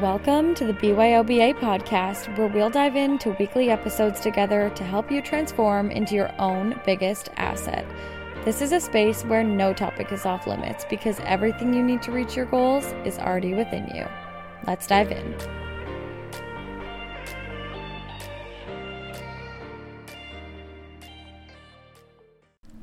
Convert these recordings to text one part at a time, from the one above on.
Welcome to the BYOBA podcast, where we'll dive into weekly episodes together to help you transform into your own biggest asset. This is a space where no topic is off limits because everything you need to reach your goals is already within you. Let's dive in.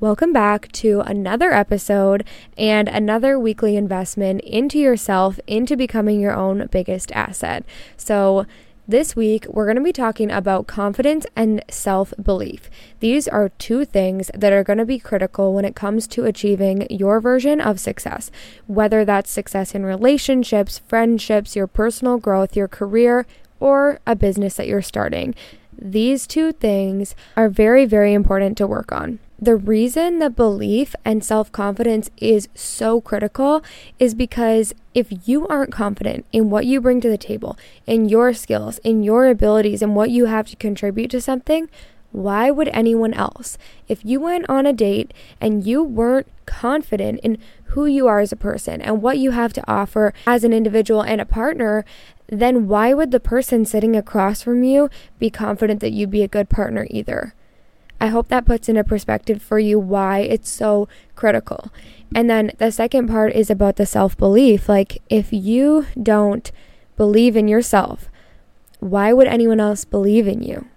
Welcome back to another episode and another weekly investment into yourself, into becoming your own biggest asset. So, this week, we're going to be talking about confidence and self belief. These are two things that are going to be critical when it comes to achieving your version of success, whether that's success in relationships, friendships, your personal growth, your career, or a business that you're starting. These two things are very, very important to work on. The reason that belief and self confidence is so critical is because if you aren't confident in what you bring to the table, in your skills, in your abilities, and what you have to contribute to something, why would anyone else? If you went on a date and you weren't confident in who you are as a person and what you have to offer as an individual and a partner, then why would the person sitting across from you be confident that you'd be a good partner either? I hope that puts into perspective for you why it's so critical. And then the second part is about the self belief. Like, if you don't believe in yourself, why would anyone else believe in you?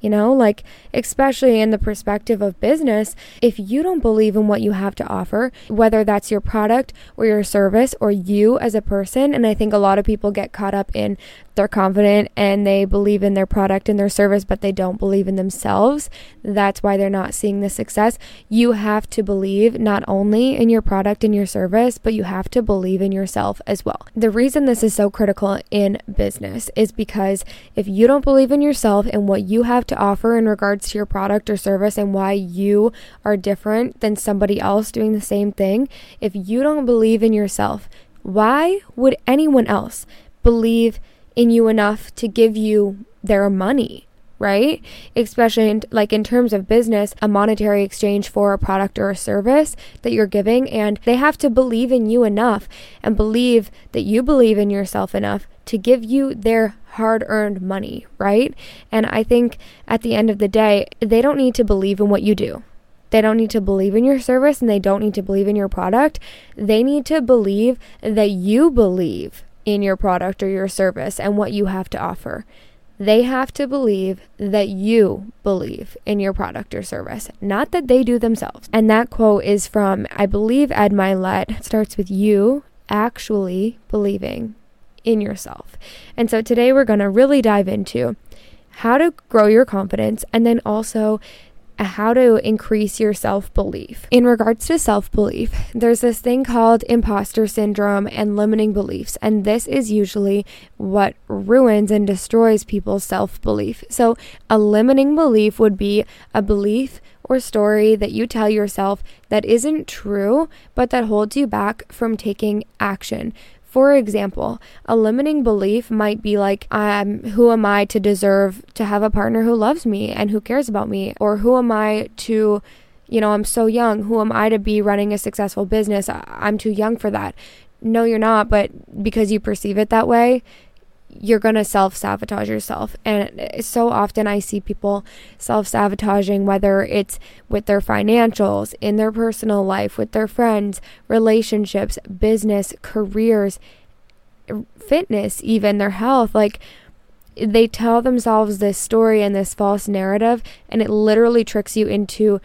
You know, like, especially in the perspective of business, if you don't believe in what you have to offer, whether that's your product or your service or you as a person, and I think a lot of people get caught up in they're confident and they believe in their product and their service, but they don't believe in themselves. That's why they're not seeing the success. You have to believe not only in your product and your service, but you have to believe in yourself as well. The reason this is so critical in business is because if you don't believe in yourself and what you have to offer in regards to your product or service and why you are different than somebody else doing the same thing, if you don't believe in yourself, why would anyone else believe? In you enough to give you their money right? Especially in, like in terms of business, a monetary exchange for a product or a service that you're giving. And they have to believe in you enough and believe that you believe in yourself enough to give you their hard earned money, right? And I think at the end of the day, they don't need to believe in what you do. They don't need to believe in your service and they don't need to believe in your product. They need to believe that you believe in your product or your service and what you have to offer. They have to believe that you believe in your product or service, not that they do themselves. And that quote is from, I believe, Ed Mylett. It starts with you actually believing in yourself. And so today we're going to really dive into how to grow your confidence and then also how to increase your self belief. In regards to self belief, there's this thing called imposter syndrome and limiting beliefs, and this is usually what ruins and destroys people's self belief. So, a limiting belief would be a belief or story that you tell yourself that isn't true, but that holds you back from taking action. For example, a limiting belief might be like, um, who am I to deserve to have a partner who loves me and who cares about me? Or who am I to, you know, I'm so young. Who am I to be running a successful business? I'm too young for that. No, you're not, but because you perceive it that way, you're going to self sabotage yourself. And so often I see people self sabotaging, whether it's with their financials, in their personal life, with their friends, relationships, business, careers, fitness, even their health. Like, they tell themselves this story and this false narrative, and it literally tricks you into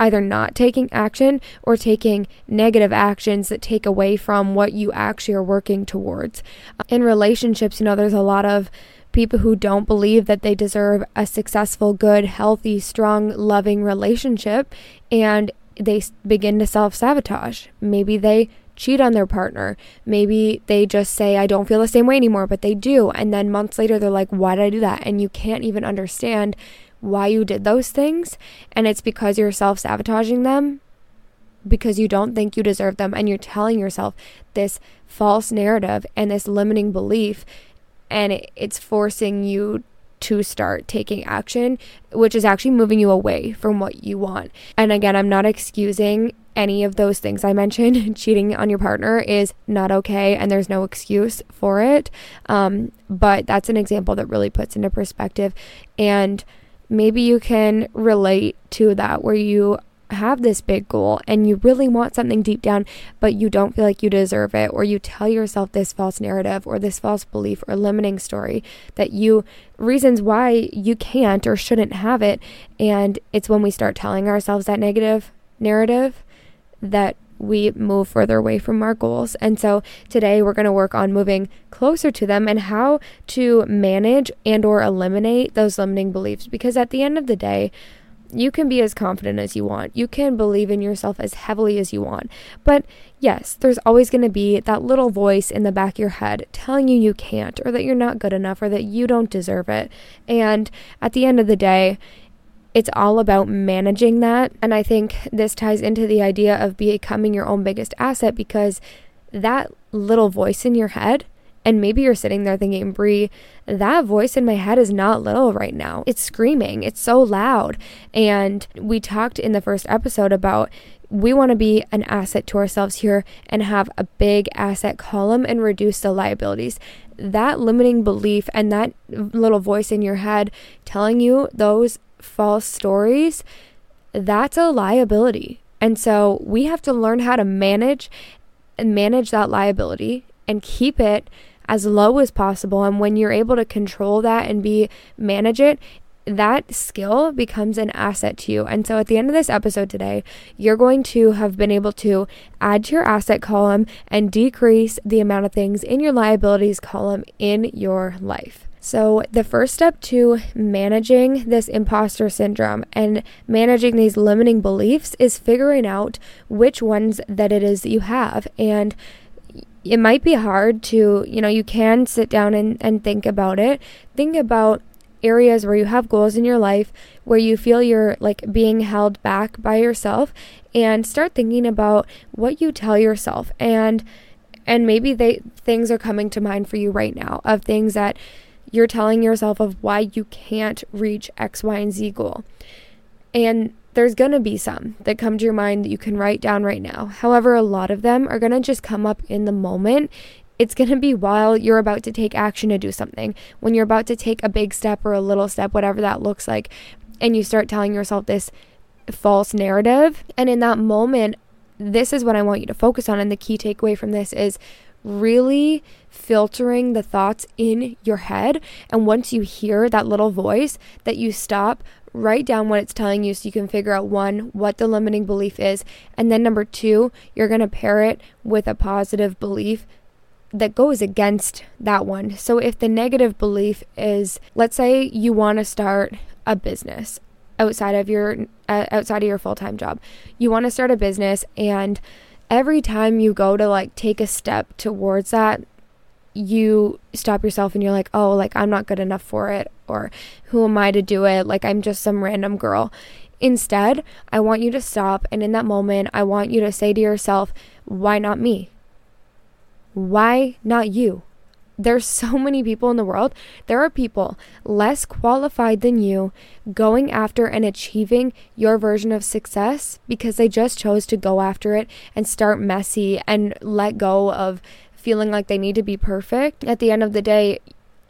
either not taking action or taking negative actions that take away from what you actually are working towards. Uh, in relationships, you know, there's a lot of people who don't believe that they deserve a successful, good, healthy, strong, loving relationship and they begin to self sabotage. Maybe they cheat on their partner. Maybe they just say, I don't feel the same way anymore, but they do. And then months later, they're like, why did I do that? And you can't even understand why you did those things, and it's because you're self sabotaging them because you don't think you deserve them, and you're telling yourself this false narrative and this limiting belief, and it, it's forcing you to start taking action, which is actually moving you away from what you want. And again, I'm not excusing any of those things I mentioned. Cheating on your partner is not okay, and there's no excuse for it. Um, but that's an example that really puts into perspective. And maybe you can relate to that where you have this big goal and you really want something deep down, but you don't feel like you deserve it, or you tell yourself this false narrative or this false belief or limiting story that you reasons why you can't or shouldn't have it. And it's when we start telling ourselves that negative narrative that we move further away from our goals. And so today we're going to work on moving closer to them and how to manage and or eliminate those limiting beliefs because at the end of the day, you can be as confident as you want. You can believe in yourself as heavily as you want. But yes, there's always going to be that little voice in the back of your head telling you you can't, or that you're not good enough, or that you don't deserve it. And at the end of the day, it's all about managing that. And I think this ties into the idea of becoming your own biggest asset because that little voice in your head and maybe you're sitting there thinking, Brie, that voice in my head is not little right now. It's screaming, it's so loud. And we talked in the first episode about we want to be an asset to ourselves here and have a big asset column and reduce the liabilities. That limiting belief and that little voice in your head telling you those false stories, that's a liability. And so we have to learn how to manage and manage that liability and keep it as low as possible. And when you're able to control that and be manage it, that skill becomes an asset to you. And so at the end of this episode today, you're going to have been able to add to your asset column and decrease the amount of things in your liabilities column in your life. So, the first step to managing this imposter syndrome and managing these limiting beliefs is figuring out which ones that it is that you have. And it might be hard to, you know, you can sit down and, and think about it. Think about areas where you have goals in your life where you feel you're like being held back by yourself and start thinking about what you tell yourself and and maybe they things are coming to mind for you right now of things that you're telling yourself of why you can't reach X, Y, and Z goal. And there's going to be some that come to your mind that you can write down right now. However, a lot of them are going to just come up in the moment. It's going to be while you're about to take action to do something, when you're about to take a big step or a little step, whatever that looks like, and you start telling yourself this false narrative. And in that moment, this is what I want you to focus on. And the key takeaway from this is really filtering the thoughts in your head. And once you hear that little voice, that you stop, write down what it's telling you so you can figure out one, what the limiting belief is. And then number two, you're going to pair it with a positive belief that goes against that one. So if the negative belief is, let's say you want to start a business outside of your uh, outside of your full-time job. You want to start a business and every time you go to like take a step towards that, you stop yourself and you're like, oh, like I'm not good enough for it, or who am I to do it? Like I'm just some random girl. Instead, I want you to stop and in that moment, I want you to say to yourself, why not me? Why not you? There's so many people in the world. There are people less qualified than you going after and achieving your version of success because they just chose to go after it and start messy and let go of feeling like they need to be perfect. At the end of the day,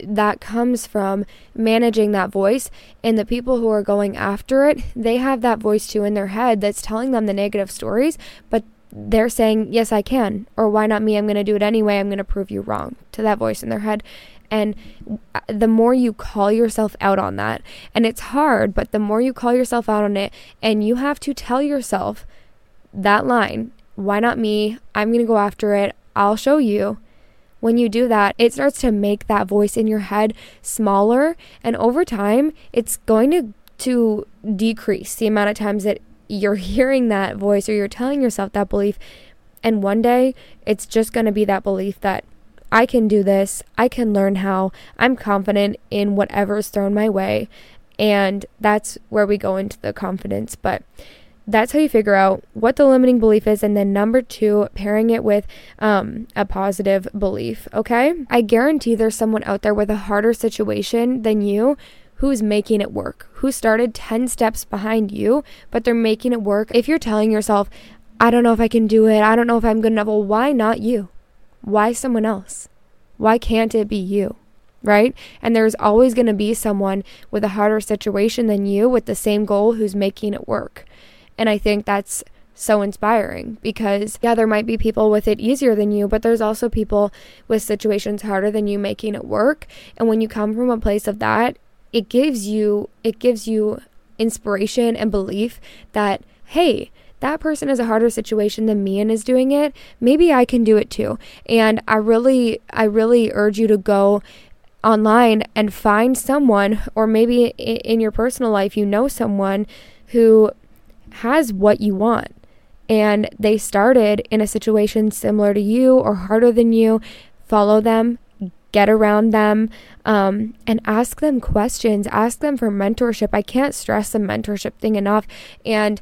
that comes from managing that voice and the people who are going after it they have that voice too in their head that's telling them the negative stories but they're saying, Yes, I can, or why not me? I'm going to do it anyway. I'm going to prove you wrong to that voice in their head. And uh, the more you call yourself out on that, and it's hard, but the more you call yourself out on it, and you have to tell yourself that line, why not me? I'm going to go after it. I'll show you. When you do that, it starts to make that voice in your head smaller, and over time, it's going to to decrease the amount of times that you're hearing that voice or you're telling yourself that belief. And one day it's just going to be that belief that I can do this, I can learn how, I'm confident in whatever is thrown my way. And that's where we go into the confidence. But that's how you figure out what the limiting belief is. And then number two, pairing it with um, a positive belief. Okay. I guarantee there's someone out there with a harder situation than you who's making it work, who started 10 steps behind you, but they're making it work. If you're telling yourself, I don't know if I can do it, I don't know if I'm good enough, well, why not you? Why someone else? Why can't it be you? Right? And there's always going to be someone with a harder situation than you with the same goal who's making it work. And I think that's so inspiring because, yeah, there might be people with it easier than you, but there's also people with situations harder than you making it work. And when you come from a place of that, it gives you it gives you inspiration and belief that hey that person has a harder situation than me and is doing it. Maybe i can do it too. And i really i really urge you to go online and find someone or maybe in your personal life you know someone who has what you want. And they started in a situation similar to you or harder than you. Follow them get around them um, and ask them questions, ask them for mentorship. I can't stress the mentorship thing enough. And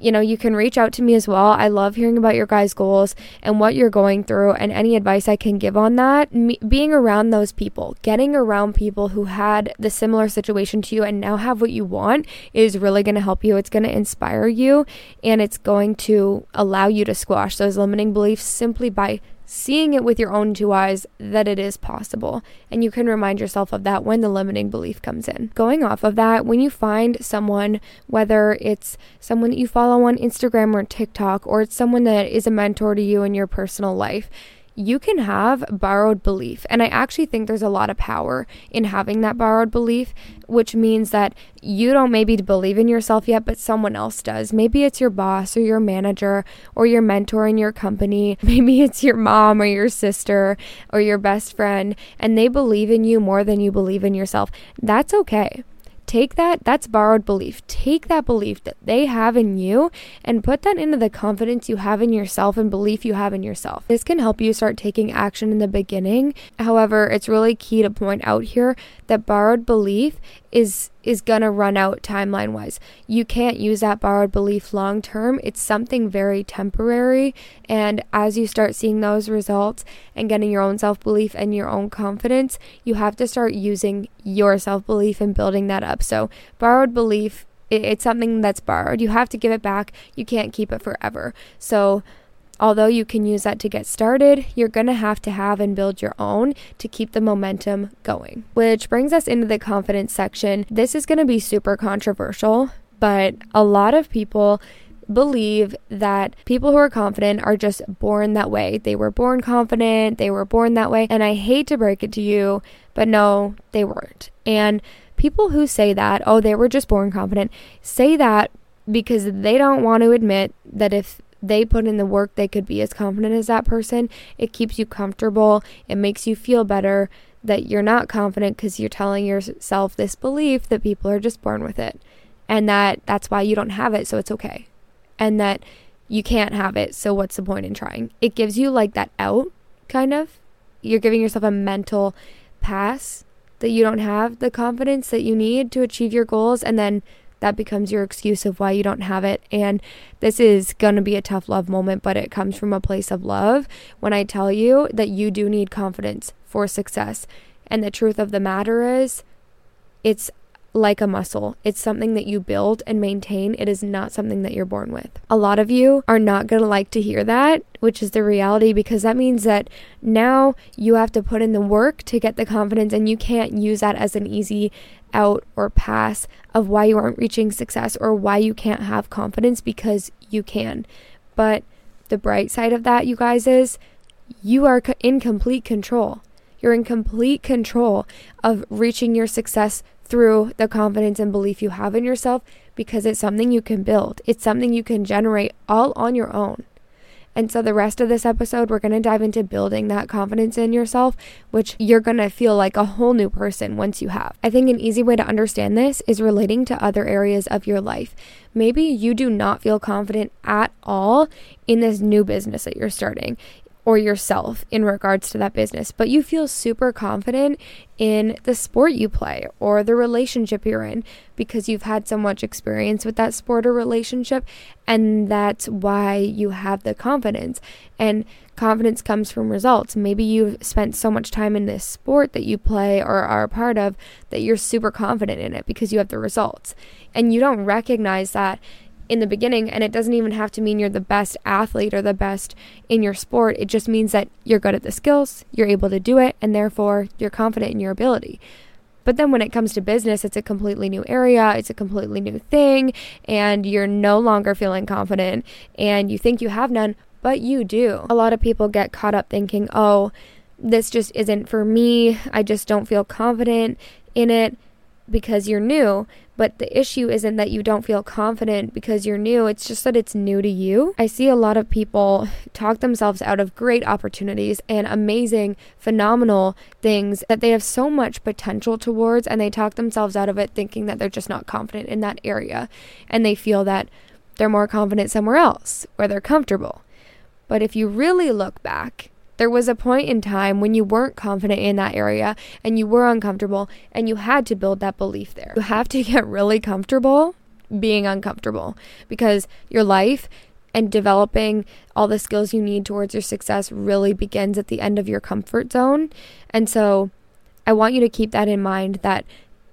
you know, you can reach out to me as well. I love hearing about your guys' goals and what you're going through and any advice I can give on that. Me, being around those people, getting around people who had the similar situation to you and now have what you want is really going to help you. It's going to inspire you and it's going to allow you to squash those limiting beliefs simply by seeing it with your own two eyes that it is possible. And you can remind yourself of that when the limiting belief comes in. Going off of that, when you find someone, whether it's someone that you follow on Instagram or TikTok, or it's someone that is a mentor to you in your personal life, you can have borrowed belief. And I actually think there's a lot of power in having that borrowed belief, which means that you don't maybe believe in yourself yet, but someone else does. Maybe it's your boss or your manager or your mentor in your company. Maybe it's your mom or your sister or your best friend, and they believe in you more than you believe in yourself. That's okay. Take that, that's borrowed belief. Take that belief that they have in you and put that into the confidence you have in yourself and belief you have in yourself. This can help you start taking action in the beginning. However, it's really key to point out here that borrowed belief is is going to run out timeline wise. You can't use that borrowed belief long term. It's something very temporary. And as you start seeing those results and getting your own self belief and your own confidence, you have to start using your self belief and building that up. So, borrowed belief, it's something that's borrowed. You have to give it back. You can't keep it forever. So, Although you can use that to get started, you're going to have to have and build your own to keep the momentum going. Which brings us into the confidence section. This is going to be super controversial, but a lot of people believe that people who are confident are just born that way. They were born confident, they were born that way. And I hate to break it to you, but no, they weren't. And people who say that, oh, they were just born confident, say that because they don't want to admit that if they put in the work, they could be as confident as that person. It keeps you comfortable. It makes you feel better that you're not confident because you're telling yourself this belief that people are just born with it and that that's why you don't have it, so it's okay. And that you can't have it, so what's the point in trying? It gives you like that out, kind of. You're giving yourself a mental pass that you don't have the confidence that you need to achieve your goals, and then that becomes your excuse of why you don't have it. And this is going to be a tough love moment, but it comes from a place of love when I tell you that you do need confidence for success. And the truth of the matter is, it's like a muscle. It's something that you build and maintain. It is not something that you're born with. A lot of you are not going to like to hear that, which is the reality because that means that now you have to put in the work to get the confidence and you can't use that as an easy out or pass of why you aren't reaching success or why you can't have confidence because you can. But the bright side of that, you guys, is you are in complete control. You're in complete control of reaching your success through the confidence and belief you have in yourself because it's something you can build. It's something you can generate all on your own. And so, the rest of this episode, we're going to dive into building that confidence in yourself, which you're going to feel like a whole new person once you have. I think an easy way to understand this is relating to other areas of your life. Maybe you do not feel confident at all in this new business that you're starting or yourself in regards to that business, but you feel super confident in the sport you play or the relationship you're in because you've had so much experience with that sport or relationship, and that's why you have the confidence. And confidence comes from results. Maybe you've spent so much time in this sport that you play or are a part of that you're super confident in it because you have the results. And you don't recognize that in the beginning and it doesn't even have to mean you're the best athlete or the best in your sport. It just means that you're good at the skills you're able to do it and therefore you're confident in your ability. But then when it comes to business it's a completely new area it's a completely new thing and you're no longer feeling confident and you think you have none but you do. A lot of people get caught up thinking oh this just isn't for me i just don't feel confident in it because you're new but the issue isn't that you don't feel confident because you're new, it's just that it's new to you. I see a lot of people talk themselves out of great opportunities and amazing, phenomenal things that they have so much potential towards, and they talk themselves out of it thinking that they're just not confident in that area. And they feel that they're more confident somewhere else where they're comfortable. But if you really look back, there was a point in time when you weren't confident in that area and you were uncomfortable and you had to build that belief there. You have to get really comfortable being uncomfortable because your life and developing all the skills you need towards your success really begins at the end of your comfort zone. And so I want you to keep that in mind that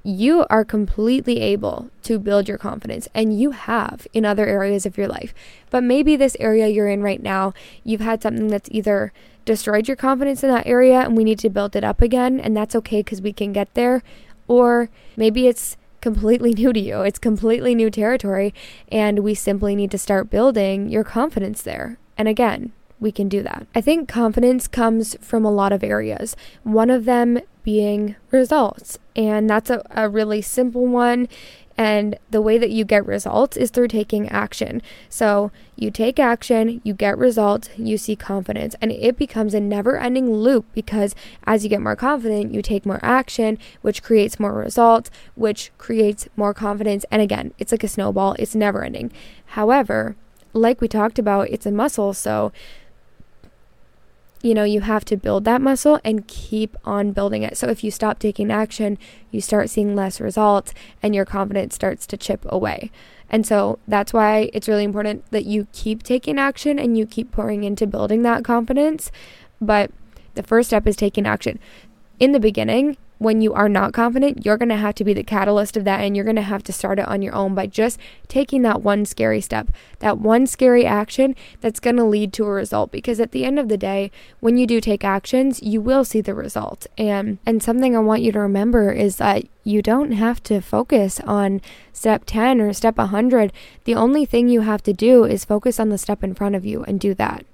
you are completely able to build your confidence and you have in other areas of your life. But maybe this area you're in right now, you've had something that's either destroyed your confidence in that area and we need to build it up again, and that's okay because we can get there. Or maybe it's completely new to you, it's completely new territory, and we simply need to start building your confidence there. And again, we can do that. I think confidence comes from a lot of areas, one of them being results. And that's a, a really simple one. And the way that you get results is through taking action. So you take action, you get results, you see confidence, and it becomes a never ending loop because as you get more confident, you take more action, which creates more results, which creates more confidence. And again, it's like a snowball, it's never ending. However, like we talked about, it's a muscle. So you know, you have to build that muscle and keep on building it. So if you stop taking action, you start seeing less results and your confidence starts to chip away. And so that's why it's really important that you keep taking action and you keep pouring into building that confidence. But the first step is taking action. In the beginning, when you are not confident, you're going to have to be the catalyst of that and you're going to have to start it on your own by just taking that one scary step, that one scary action that's going to lead to a result because at the end of the day, when you do take actions, you will see the result. And and something I want you to remember is that you don't have to focus on step 10 or step 100. The only thing you have to do is focus on the step in front of you and do that.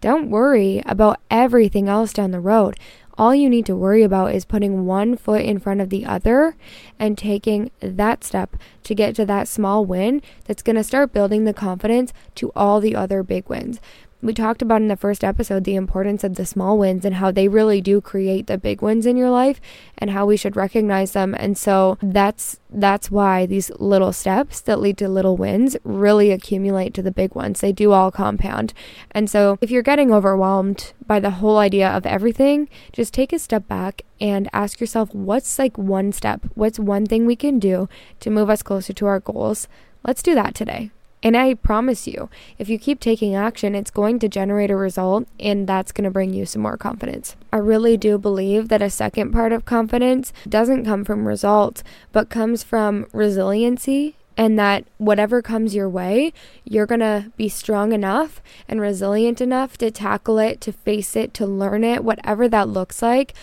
Don't worry about everything else down the road all you need to worry about is putting one foot in front of the other and taking that step to get to that small win that's going to start building the confidence to all the other big wins we talked about in the first episode the importance of the small wins and how they really do create the big wins in your life and how we should recognize them. And so that's that's why these little steps that lead to little wins really accumulate to the big ones. They do all compound. And so if you're getting overwhelmed by the whole idea of everything just take a step back and ask yourself what's like one step? What's one thing we can do to move us closer to our goals? Let's do that today and I promise you, if you keep taking action, it's going to generate a result and that's going to bring you some more confidence. I really do believe that a second part of confidence doesn't come from results, but comes from resiliency and that whatever comes your way, you're going to be strong enough and resilient enough to tackle it, to face it, to learn it, whatever that looks like.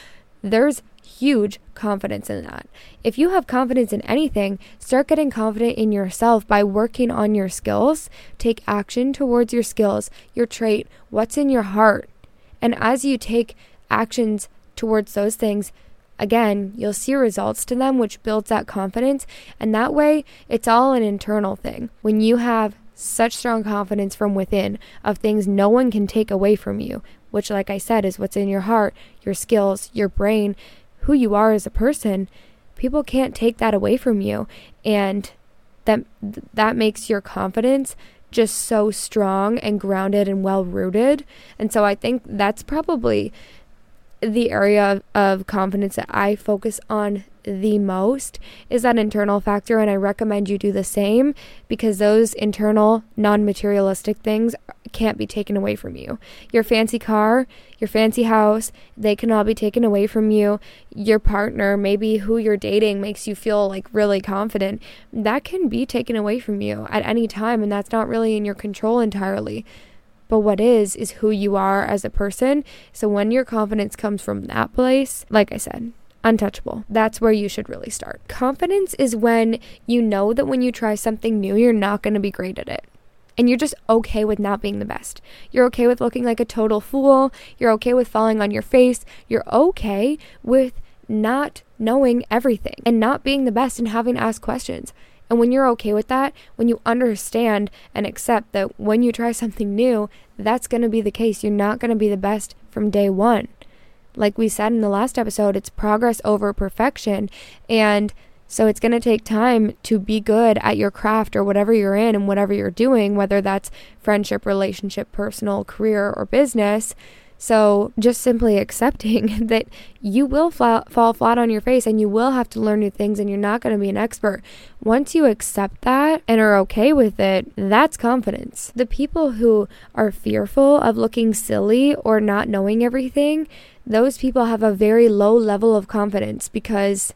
There's huge confidence in that. If you have confidence in anything, start getting confident in yourself by working on your skills. Take action towards your skills, your trait, what's in your heart. And as you take actions towards those things, again, you'll see results to them, which builds that confidence. And that way, it's all an internal thing. When you have such strong confidence from within of things no one can take away from you, which, like I said, is what's in your heart, your skills, your brain, who you are as a person, people can't take that away from you. And that that makes your confidence just so strong and grounded and well rooted. And so I think that's probably the area of, confidence that I focus on the most is that internal factor. And I recommend you do the same because those internal, non materialistic things can't be taken away from you. Your fancy car, your fancy house, they can all be taken away from you. Your partner, maybe who you're dating, makes you feel like really confident. That can be taken away from you at any time. And that's not really in your control entirely. But what is, is who you are as a person. So when your confidence comes from that place, like I said, untouchable. That's where you should really start. Confidence is when you know that when you try something new, you're not going to be great at it. And you're just okay with not being the best. You're okay with looking like a total fool. You're okay with falling on your face. You're okay with not knowing everything and not being the best and having to ask questions. And when you're okay with that, when you understand and accept that when you try something new, that's going to be the case. You're not going to be the best from day one. Like we said in the last episode, it's progress over perfection. And so it's going to take time to be good at your craft or whatever you're in and whatever you're doing, whether that's friendship, relationship, personal, career, or business. So, just simply accepting that you will fall flat on your face and you will have to learn new things and you're not going to be an expert. Once you accept that and are okay with it, that's confidence. The people who are fearful of looking silly or not knowing everything, those people have a very low level of confidence because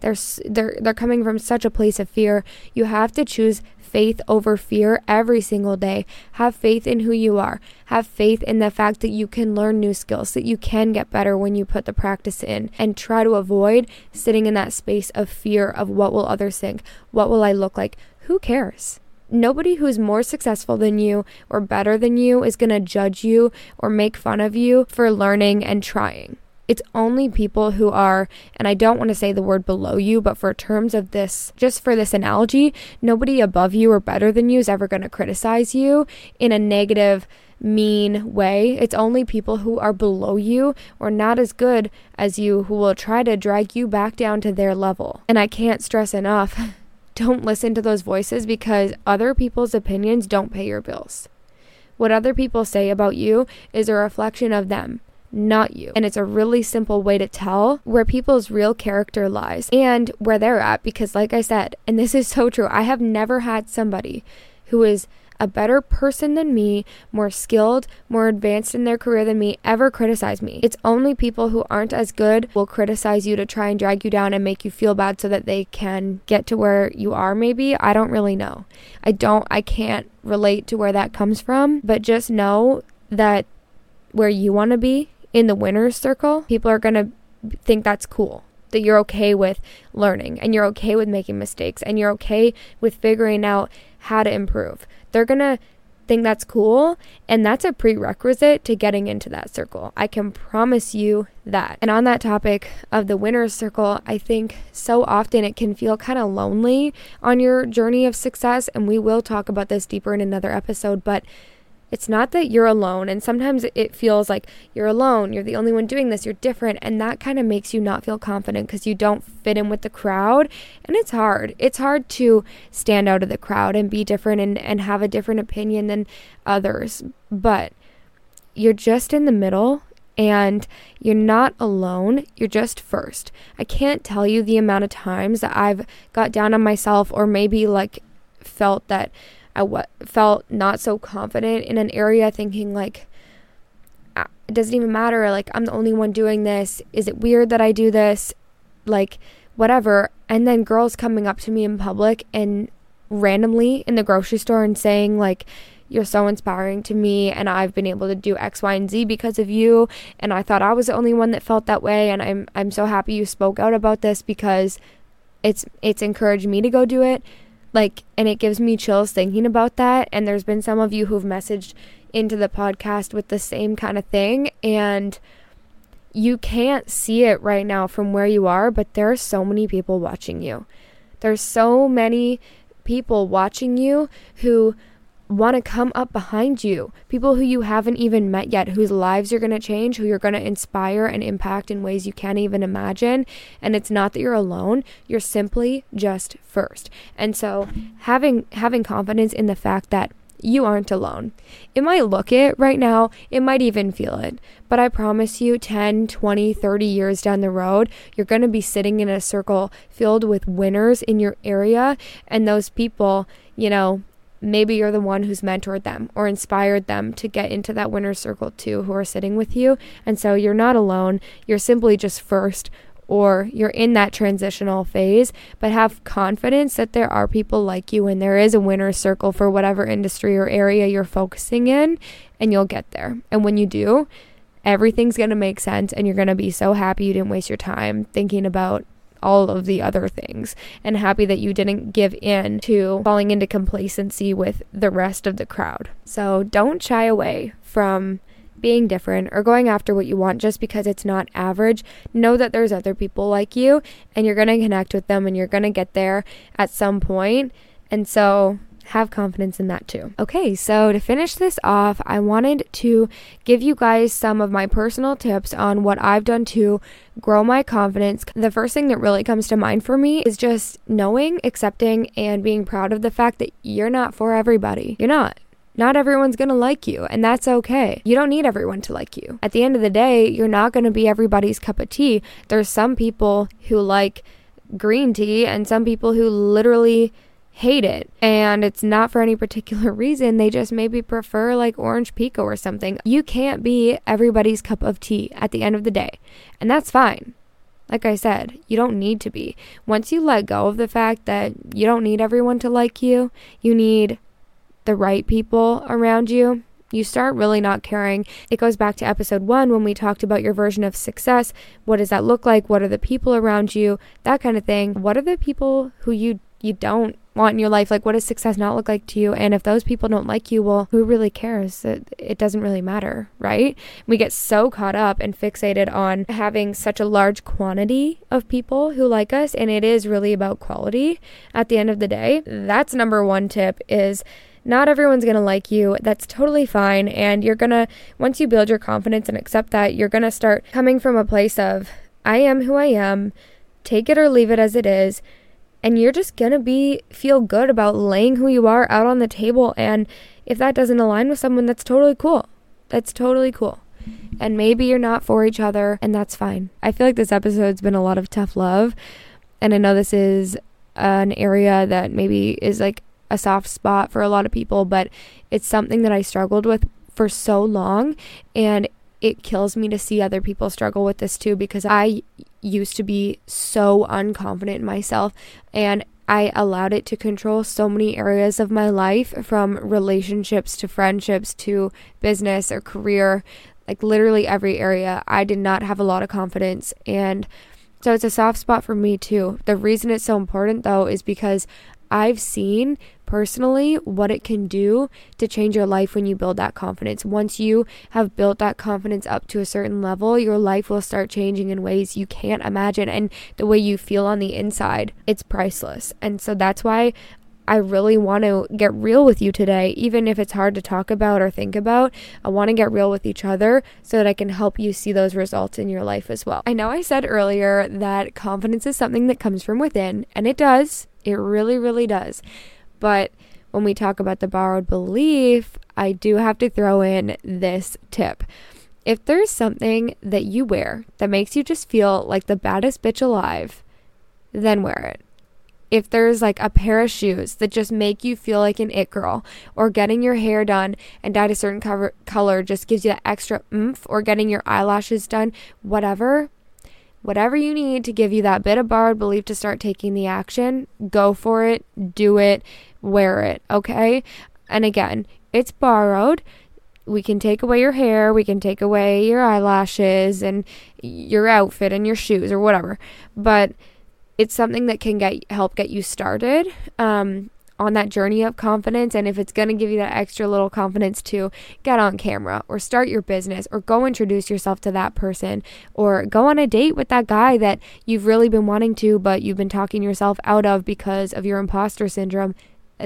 they're they're they're coming from such a place of fear. You have to choose faith over fear every single day. Have faith in who you are. Have faith in the fact that you can learn new skills, that you can get better when you put the practice in, and try to avoid sitting in that space of fear of what will others think? What will I look like? Who cares? Nobody who's more successful than you or better than you is going to judge you or make fun of you for learning and trying. It's only people who are, and I don't want to say the word below you, but for terms of this, just for this analogy, nobody above you or better than you is ever going to criticize you in a negative, mean way. It's only people who are below you or not as good as you who will try to drag you back down to their level. And I can't stress enough don't listen to those voices because other people's opinions don't pay your bills. What other people say about you is a reflection of them not you. And it's a really simple way to tell where people's real character lies and where they're at. Because, like I said, and this is so true, I have never had somebody who is a better person than me, more skilled, more advanced in their career than me ever criticize me. It's only people who aren't as good will criticize you to try and drag you down and make you feel bad so that they can get to where you are maybe. I don't really know. I don't I can't relate to where that comes from, but just know that where you want to be in the winner's circle, people are going to think that's cool. That you're okay with learning and you're okay with making mistakes and you're okay with figuring out how to improve. They're going to think that's cool and that's a prerequisite to getting into that circle. I can promise you that. And on that topic of the winner's circle, I think so often it can feel kind of lonely on your journey of success and we will talk about this deeper in another episode, but it's not that you're alone. And sometimes it feels like you're alone, you're the only one doing this, you're different. And that kind of makes you not feel confident because you don't fit in with the crowd. And it's hard. It's hard to stand out of the crowd and be different and, and have a different opinion than others. But you're just in the middle and you're not alone. You're just first. I can't tell you the amount of times that I've got down on myself or maybe like felt that I w- felt not so confident in an area, thinking like, ah, it doesn't even matter. Like, I'm the only one doing this. Is it weird that I do this? Like, whatever. And then girls coming up to me in public and randomly in the grocery store and saying, like, you're so inspiring to me and I've been able to do X, Y, and Z because of you. And I thought I was the only one that felt that way. And I'm I'm so happy you spoke out about this because it's it's encouraged me to go do it like and it gives me chills thinking about that. And there's been some of you who've messaged into the podcast with the same kind of thing. And you can't see it right now from where you are but there are so many people watching you. There's so many people watching you who want to come up behind you. People who you haven't even met yet, whose lives you're going to change, who you're going to inspire and impact in ways you can't even imagine. And it's not that you're alone, you're simply just first. And so having having confidence in the fact that you aren't alone. It might look it right now, it might even feel it, but I promise you 10, 20, 30 years down the road, you're going to be sitting in a circle filled with winners in your area, and those people, you know, maybe you're the one who's mentored them or inspired them to get into that winner circle too, who are sitting with you. And so you're not alone. You're simply just first or you're in that transitional phase, but have confidence that there are people like you and there is a winner's circle for whatever industry or area you're focusing in, and you'll get there. And when you do, everything's going to make sense, and you're going to be so happy you didn't waste your time thinking about all of the other things and happy that you didn't give in to falling into complacency with the rest of the crowd. So don't shy away from being different or going after what you want just because it's not average, know that there's other people like you and you're going to connect with them and you're going to get there at some point. And so have confidence in that too. Okay, so to finish this off, I wanted to give you guys some of my personal tips on what I've done to grow my confidence. The first thing that really comes to mind for me is just knowing, accepting, and being proud of the fact that you're not for everybody. You're not. Not everyone's to like you, and that's okay. You don't need everyone to like you. At the end of the day, you're not to be everybody's cup of tea. There's some people who like green tea and some people who literally hate it. And it's not for any particular reason. They just maybe prefer like orange pekoe or something. You can't be everybody's cup of tea at the end of the day. And that's fine. Like I said, you don't need to be. Once you let go of the fact that you don't need everyone to like you, you need the right people around you, you start really not caring. It goes back to episode one when we talked about your version of success. What does that look like? What are the people around you? That kind of thing. What are the people who you you don't want in your life? Like, what does success not look like to you? And if those people don't like you, well, who really cares? It, it doesn't really matter, right? We get so caught up and fixated on having such a large quantity of people who like us, and it is really about quality at the end of the day. That's number one tip is not everyone's going to like you. That's totally fine. And you're going to, once you build your confidence and accept that, you're going to start coming from a place of, I am who I am, take it or leave it as it is. And you're just going to be, feel good about laying who you are out on the table. And if that doesn't align with someone, that's totally cool. That's totally cool. And maybe you're not for each other, and that's fine. I feel like this episode's been a lot of tough love. And I know this is an area that maybe is like a soft spot for a lot of people, but it's something that I struggled with for so long. And it kills me to see other people struggle with this too because I used to be so unconfident in myself and I allowed it to control so many areas of my life from relationships to friendships to business or career like literally every area I did not have a lot of confidence and so it's a soft spot for me too. The reason it's so important though is because I've seen personally what it can do to change your life when you build that confidence. Once you have built that confidence up to a certain level, your life will start changing in ways you can't imagine. And the way you feel on the inside, it's priceless. And so that's why I really want to get real with you today, even if it's hard to talk about or think about. I want to get real with each other so that I can help you see those results in your life as well. I know I said earlier that confidence is something that comes from within, and it does. It really, really does. But when we talk about the borrowed belief, I do have to throw in this tip. If there's something that you wear that makes you just feel like the baddest bitch alive, then wear it. If there's like a pair of shoes that just make you feel like an it girl, or getting your hair done and dyed a certain cover- color just gives you that extra oomph, or getting your eyelashes done, whatever, whatever you need to give you that bit of borrowed belief to start taking the action, go for it, do it, wear it, okay? And again, it's borrowed. We can take away your hair, we can take away your eyelashes and your outfit and your shoes or whatever. But it's something that can get help get you started. Um, on that journey of confidence and if it's going to give you that extra little confidence to get on camera or start your business or go introduce yourself to that person or go on a date with that guy that you've really been wanting to but you've been talking yourself out of because of your imposter syndrome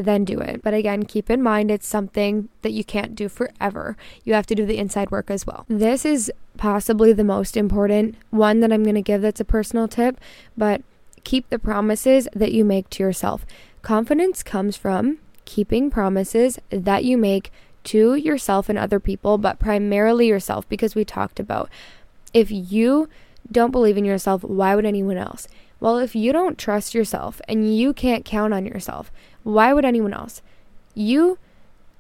then do it. But again, keep in mind it's something that you can't do forever. You have to do the inside work as well. This is possibly the most important one that I'm going to give that's a personal tip, but keep the promises that you make to yourself. Confidence comes from keeping promises that you make to yourself and other people, but primarily yourself, because we talked about if you don't believe in yourself, why would anyone else? Well, if you don't trust yourself and you can't count on yourself, why would anyone else? You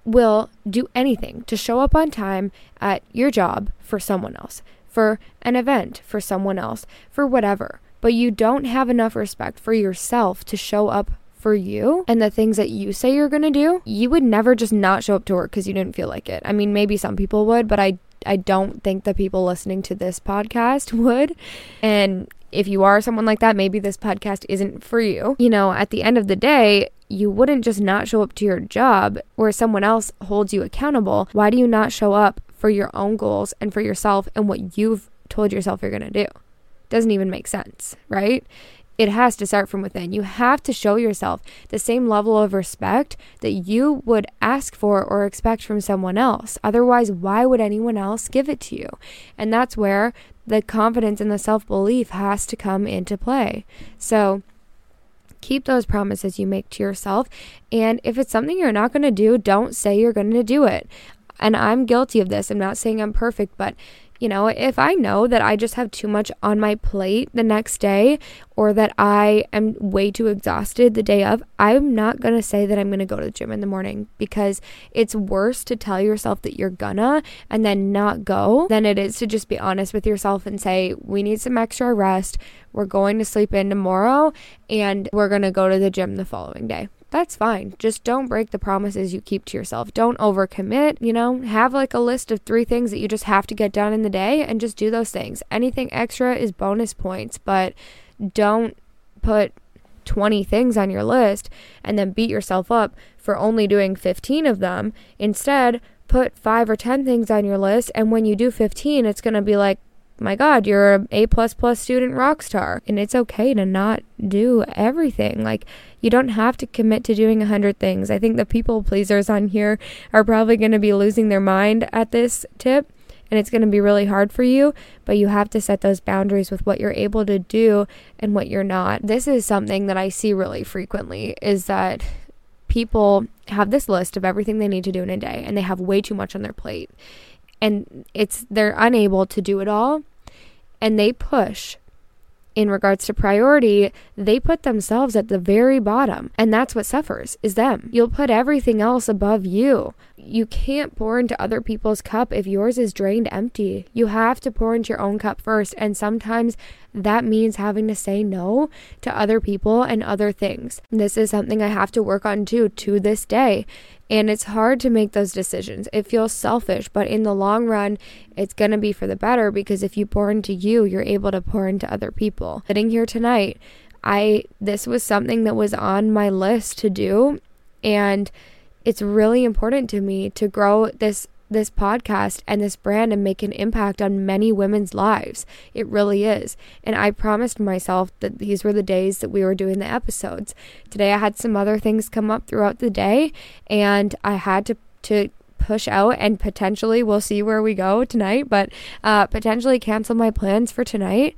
will do anything to show up on time at your job for someone else, for an event for someone else, for whatever. But you don't have enough respect for yourself to show up for you and the things that you say you're going to do. You would never just not show up to work because you didn't feel like it. I mean, maybe some people would, but I I don't think the people listening to this podcast would. And if you are someone like that, maybe this podcast isn't for you. You know, at the end of the day, you wouldn't just not show up to your job where someone else holds you accountable. Why do you not show up for your own goals and for yourself and what you've told yourself you're going to do? Doesn't even make sense, right? It has to start from within. You have to show yourself the same level of respect that you would ask for or expect from someone else. Otherwise, why would anyone else give it to you? And that's where the confidence and the self belief has to come into play. So, keep those promises you make to yourself. And if it's something you're not going to do, don't say you're going to do it. And I'm guilty of this. I'm not saying I'm perfect, but you know, if I know that I just have too much on my plate the next day or that I am way too exhausted the day of, I'm not going to say that I'm going to go to the gym in the morning because it's worse to tell yourself that you're gonna and then not go than it is to just be honest with yourself and say, we need some extra rest. We're going to sleep in tomorrow and we're going to go to the gym the following day that's fine. Just don't break the promises you keep to yourself. Don't overcommit, you know, have like a list of three things that you just have to get done in the day and just do those things. Anything extra is bonus points, but don't put 20 things on your list and then beat yourself up for only doing 15 of them. Instead, put 5 or 10 things on your list and when you do 15, it's going to be like, my God, you're a A plus plus student rock star. And it's okay to not do everything. Like you don't have to commit to doing a hundred things. I think the people pleasers on here are probably going to be losing their mind at this tip. And it's going to be really hard for you, but you have to set those boundaries with what you're able to do and what you're not. This is something that I see really frequently is that people have this list of everything they need to do in a day and they have way too much on their plate and it's they're unable to do it all and they push in regards to priority, they put themselves at the very bottom. And that's what suffers is them. You'll put everything else above you. You can't pour into other people's cup if yours is drained empty. You have to pour into your own cup first. And sometimes that means having to say no to other people and other things. This is something I have to work on too to this day. And it's hard to make those decisions. It feels selfish, but in the long run, it's going to be for the better because if you pour into you, you're able to pour into other people. Sitting here tonight, I this was something that was on my list to do and it's really important to me to grow this this podcast and this brand and make an impact on many women's lives. It really is. And I promised myself that these were the days that we were doing the episodes. Today I had some other things come up throughout the day and I had to to push out and potentially we'll see where we go tonight, but uh, potentially cancel my plans for tonight.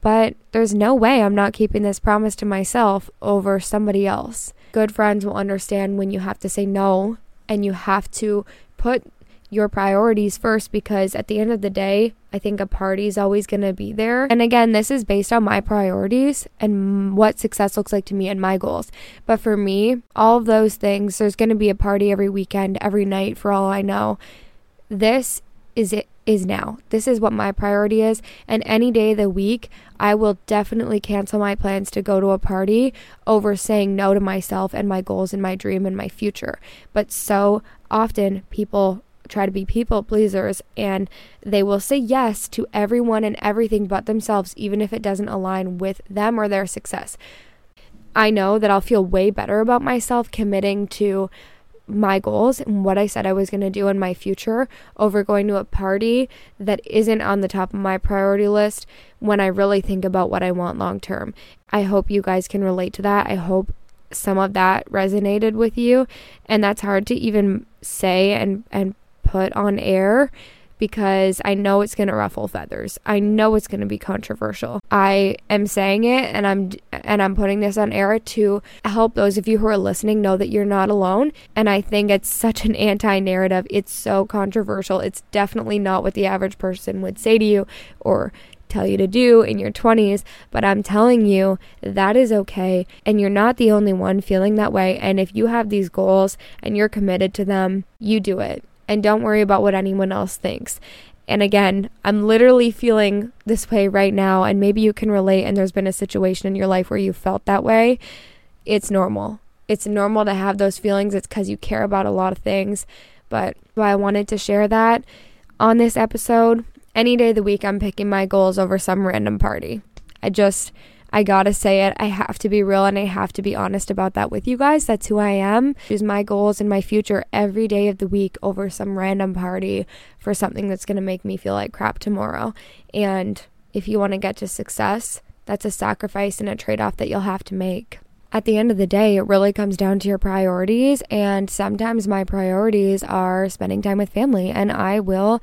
But there's no way I'm not keeping this promise to myself over somebody else. Good friends will understand when you have to say no and you have to put your priorities first because at the end of the day, I think a party is always going to be there. And again, this is based on my priorities and what success looks like to me and my goals. But for me, all of those things, there's going to be a party every weekend, every night for all I know. This is it is now. This is what my priority is. And any day of the week, I will definitely cancel my plans to go to a party over saying no to myself and my goals and my dream and my future. But so often people try to be people pleasers and they will say yes to everyone and everything but themselves, even if it doesn't align with them or their success. I know that I'll feel way better about myself committing to my goals and what I said I was going to do in my future over going to a party that isn't on the top of my priority list when I really think about what I want long term. I hope you guys can relate to that. I hope some of that resonated with you and that's hard to even say and and put on air because I know it's going to ruffle feathers. I know it's going to be controversial. I am saying it and I'm And I'm putting this on air to help those of you who are listening know that you're not alone. And I think it's such an anti narrative. It's so controversial. It's definitely not what the average person would say to you or tell you to do in your 20s, but I'm telling you that is okay. And you're not the only one feeling that way. And if you have these goals and you're committed to them, you do it. And don't worry about what anyone else thinks. And again, I'm literally feeling this way right now, and maybe you can relate, and there's been a situation in your life where you felt that way. It's normal. It's normal to have those feelings. It's because you care about a lot of things. But I wanted to share that on this episode. Any day of the week, I'm picking my goals over some random party. I just, I gotta say it. I have to be real and I have to be honest about that with you guys. That's who I am. Choose my goals and my future every day of the week over some random party for something that's gonna make me feel like crap tomorrow. And if you wanna get to success, that's a sacrifice and a trade off that you'll have to make. At the end of the day, it really comes down to your priorities. And sometimes my priorities are spending time with family, and I will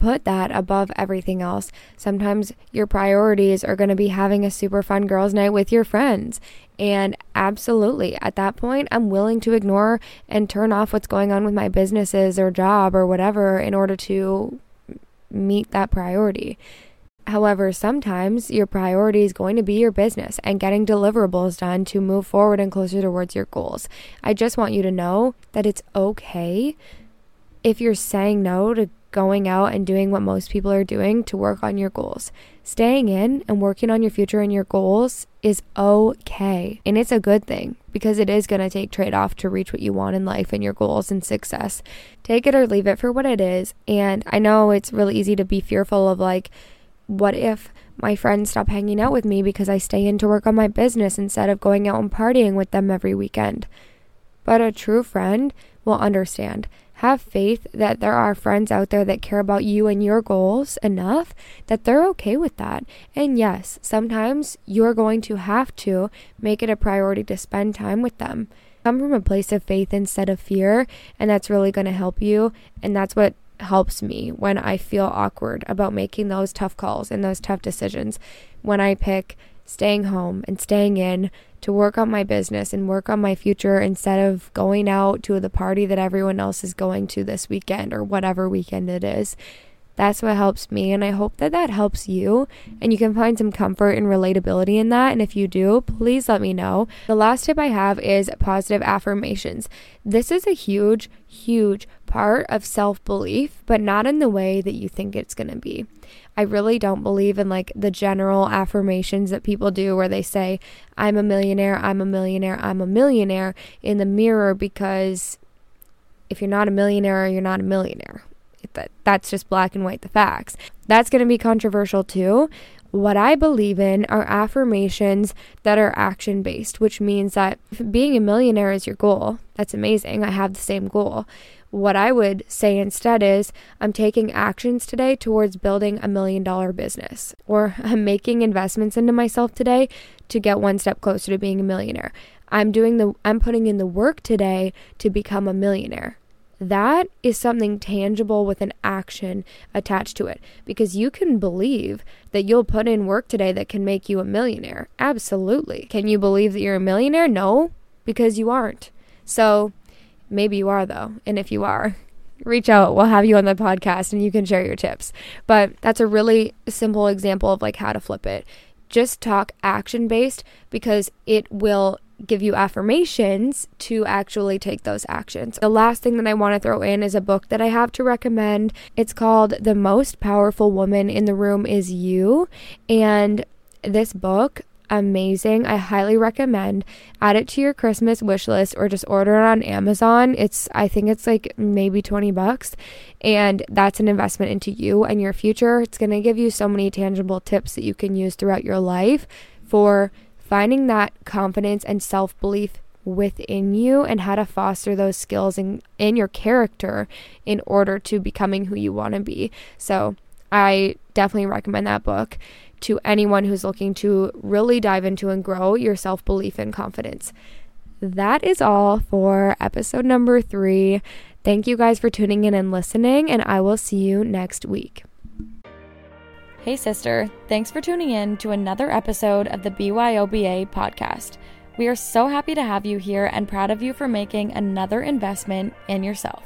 put that above everything else. Sometimes your priorities are going to be having a super fun girls' night with your friends. And absolutely, at that point, I'm willing to ignore and turn off what's going on with my businesses or job or whatever in order to meet that priority. However, sometimes your priority is going to be your business and getting deliverables done to move forward and closer towards your goals. I just want you to know that it's okay if you're saying no to going out and doing what most people are doing to work on your goals. Staying in and working on your future and your goals is okay. And it's a good thing because it is going to take trade off to reach what you want in life and your goals and success. Take it or leave it for what it is. And I know it's really easy to be fearful of like, what if my friends stop hanging out with me because I stay in to work on my business instead of going out and partying with them every weekend? But a true friend will understand have faith that there are friends out there that care about you and your goals enough that they're okay with that. And yes, sometimes you're going to have to make it a priority to spend time with them. Come from a place of faith instead of fear, and that's really going to help you. And that's what helps me when I feel awkward about making those tough calls and those tough decisions. When I pick staying home and staying in to work on my business and work on my future instead of going out to the party that everyone else is going to this weekend or whatever weekend it is. That's what helps me, and I hope that that helps you. And you can find some comfort and relatability in that. And if you do, please let me know. The last tip I have is positive affirmations. This is a huge, huge part of self belief, but not in the way that you think it's going to be. I really don't believe in like the general affirmations that people do where they say, I'm a millionaire, I'm a millionaire, I'm a millionaire in the mirror because if you're not a millionaire, you're not a millionaire that that's just black and white the facts. That's going to be controversial too. What I believe in are affirmations that are action based, which means that being a millionaire is your goal. That's amazing. I have the same goal. What I would say instead is, I'm taking actions today towards building a million dollar business, or I'm making investments into myself today to get one step closer to being a millionaire. I'm doing the I'm putting in the work today to become a millionaire that is something tangible with an action attached to it because you can believe that you'll put in work today that can make you a millionaire. Absolutely. Can you believe that you're a millionaire? No, because you aren't. So maybe you are, though. And if you are, reach out. We'll have you on the podcast and you can share your tips. But that's a really simple example of like how to flip it. Just talk action based because it will give you affirmations to actually take those actions. The last thing that I want to throw in is a book that I have to recommend. It's called The Most Powerful Woman in the Room Is You. And this book, amazing. I highly recommend. Add it to your Christmas wish list or just order it on Amazon. It's I think it's like maybe 20 bucks and that's an investment into you and your future. It's going to give you so many tangible tips that you can use throughout your life for finding that confidence and self belief within you and how to foster those skills in, in your character in order to becoming who you want to be. So, I definitely recommend that book to anyone who's looking to really dive into and grow your self belief and confidence. That is all for episode number three. Thank you guys for tuning in and listening, and I will see you next week. Hey, sister, thanks for tuning in to another episode of the BYOBA podcast. We are so happy to have you here and proud of you for making another investment in yourself.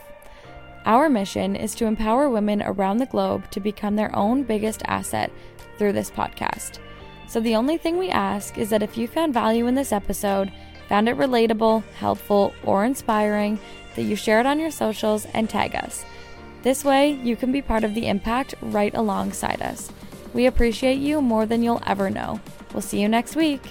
Our mission is to empower women around the globe to become their own biggest asset through this podcast. So, the only thing we ask is that if you found value in this episode, found it relatable, helpful, or inspiring, that you share it on your socials and tag us. This way, you can be part of the impact right alongside us. We appreciate you more than you'll ever know. We'll see you next week.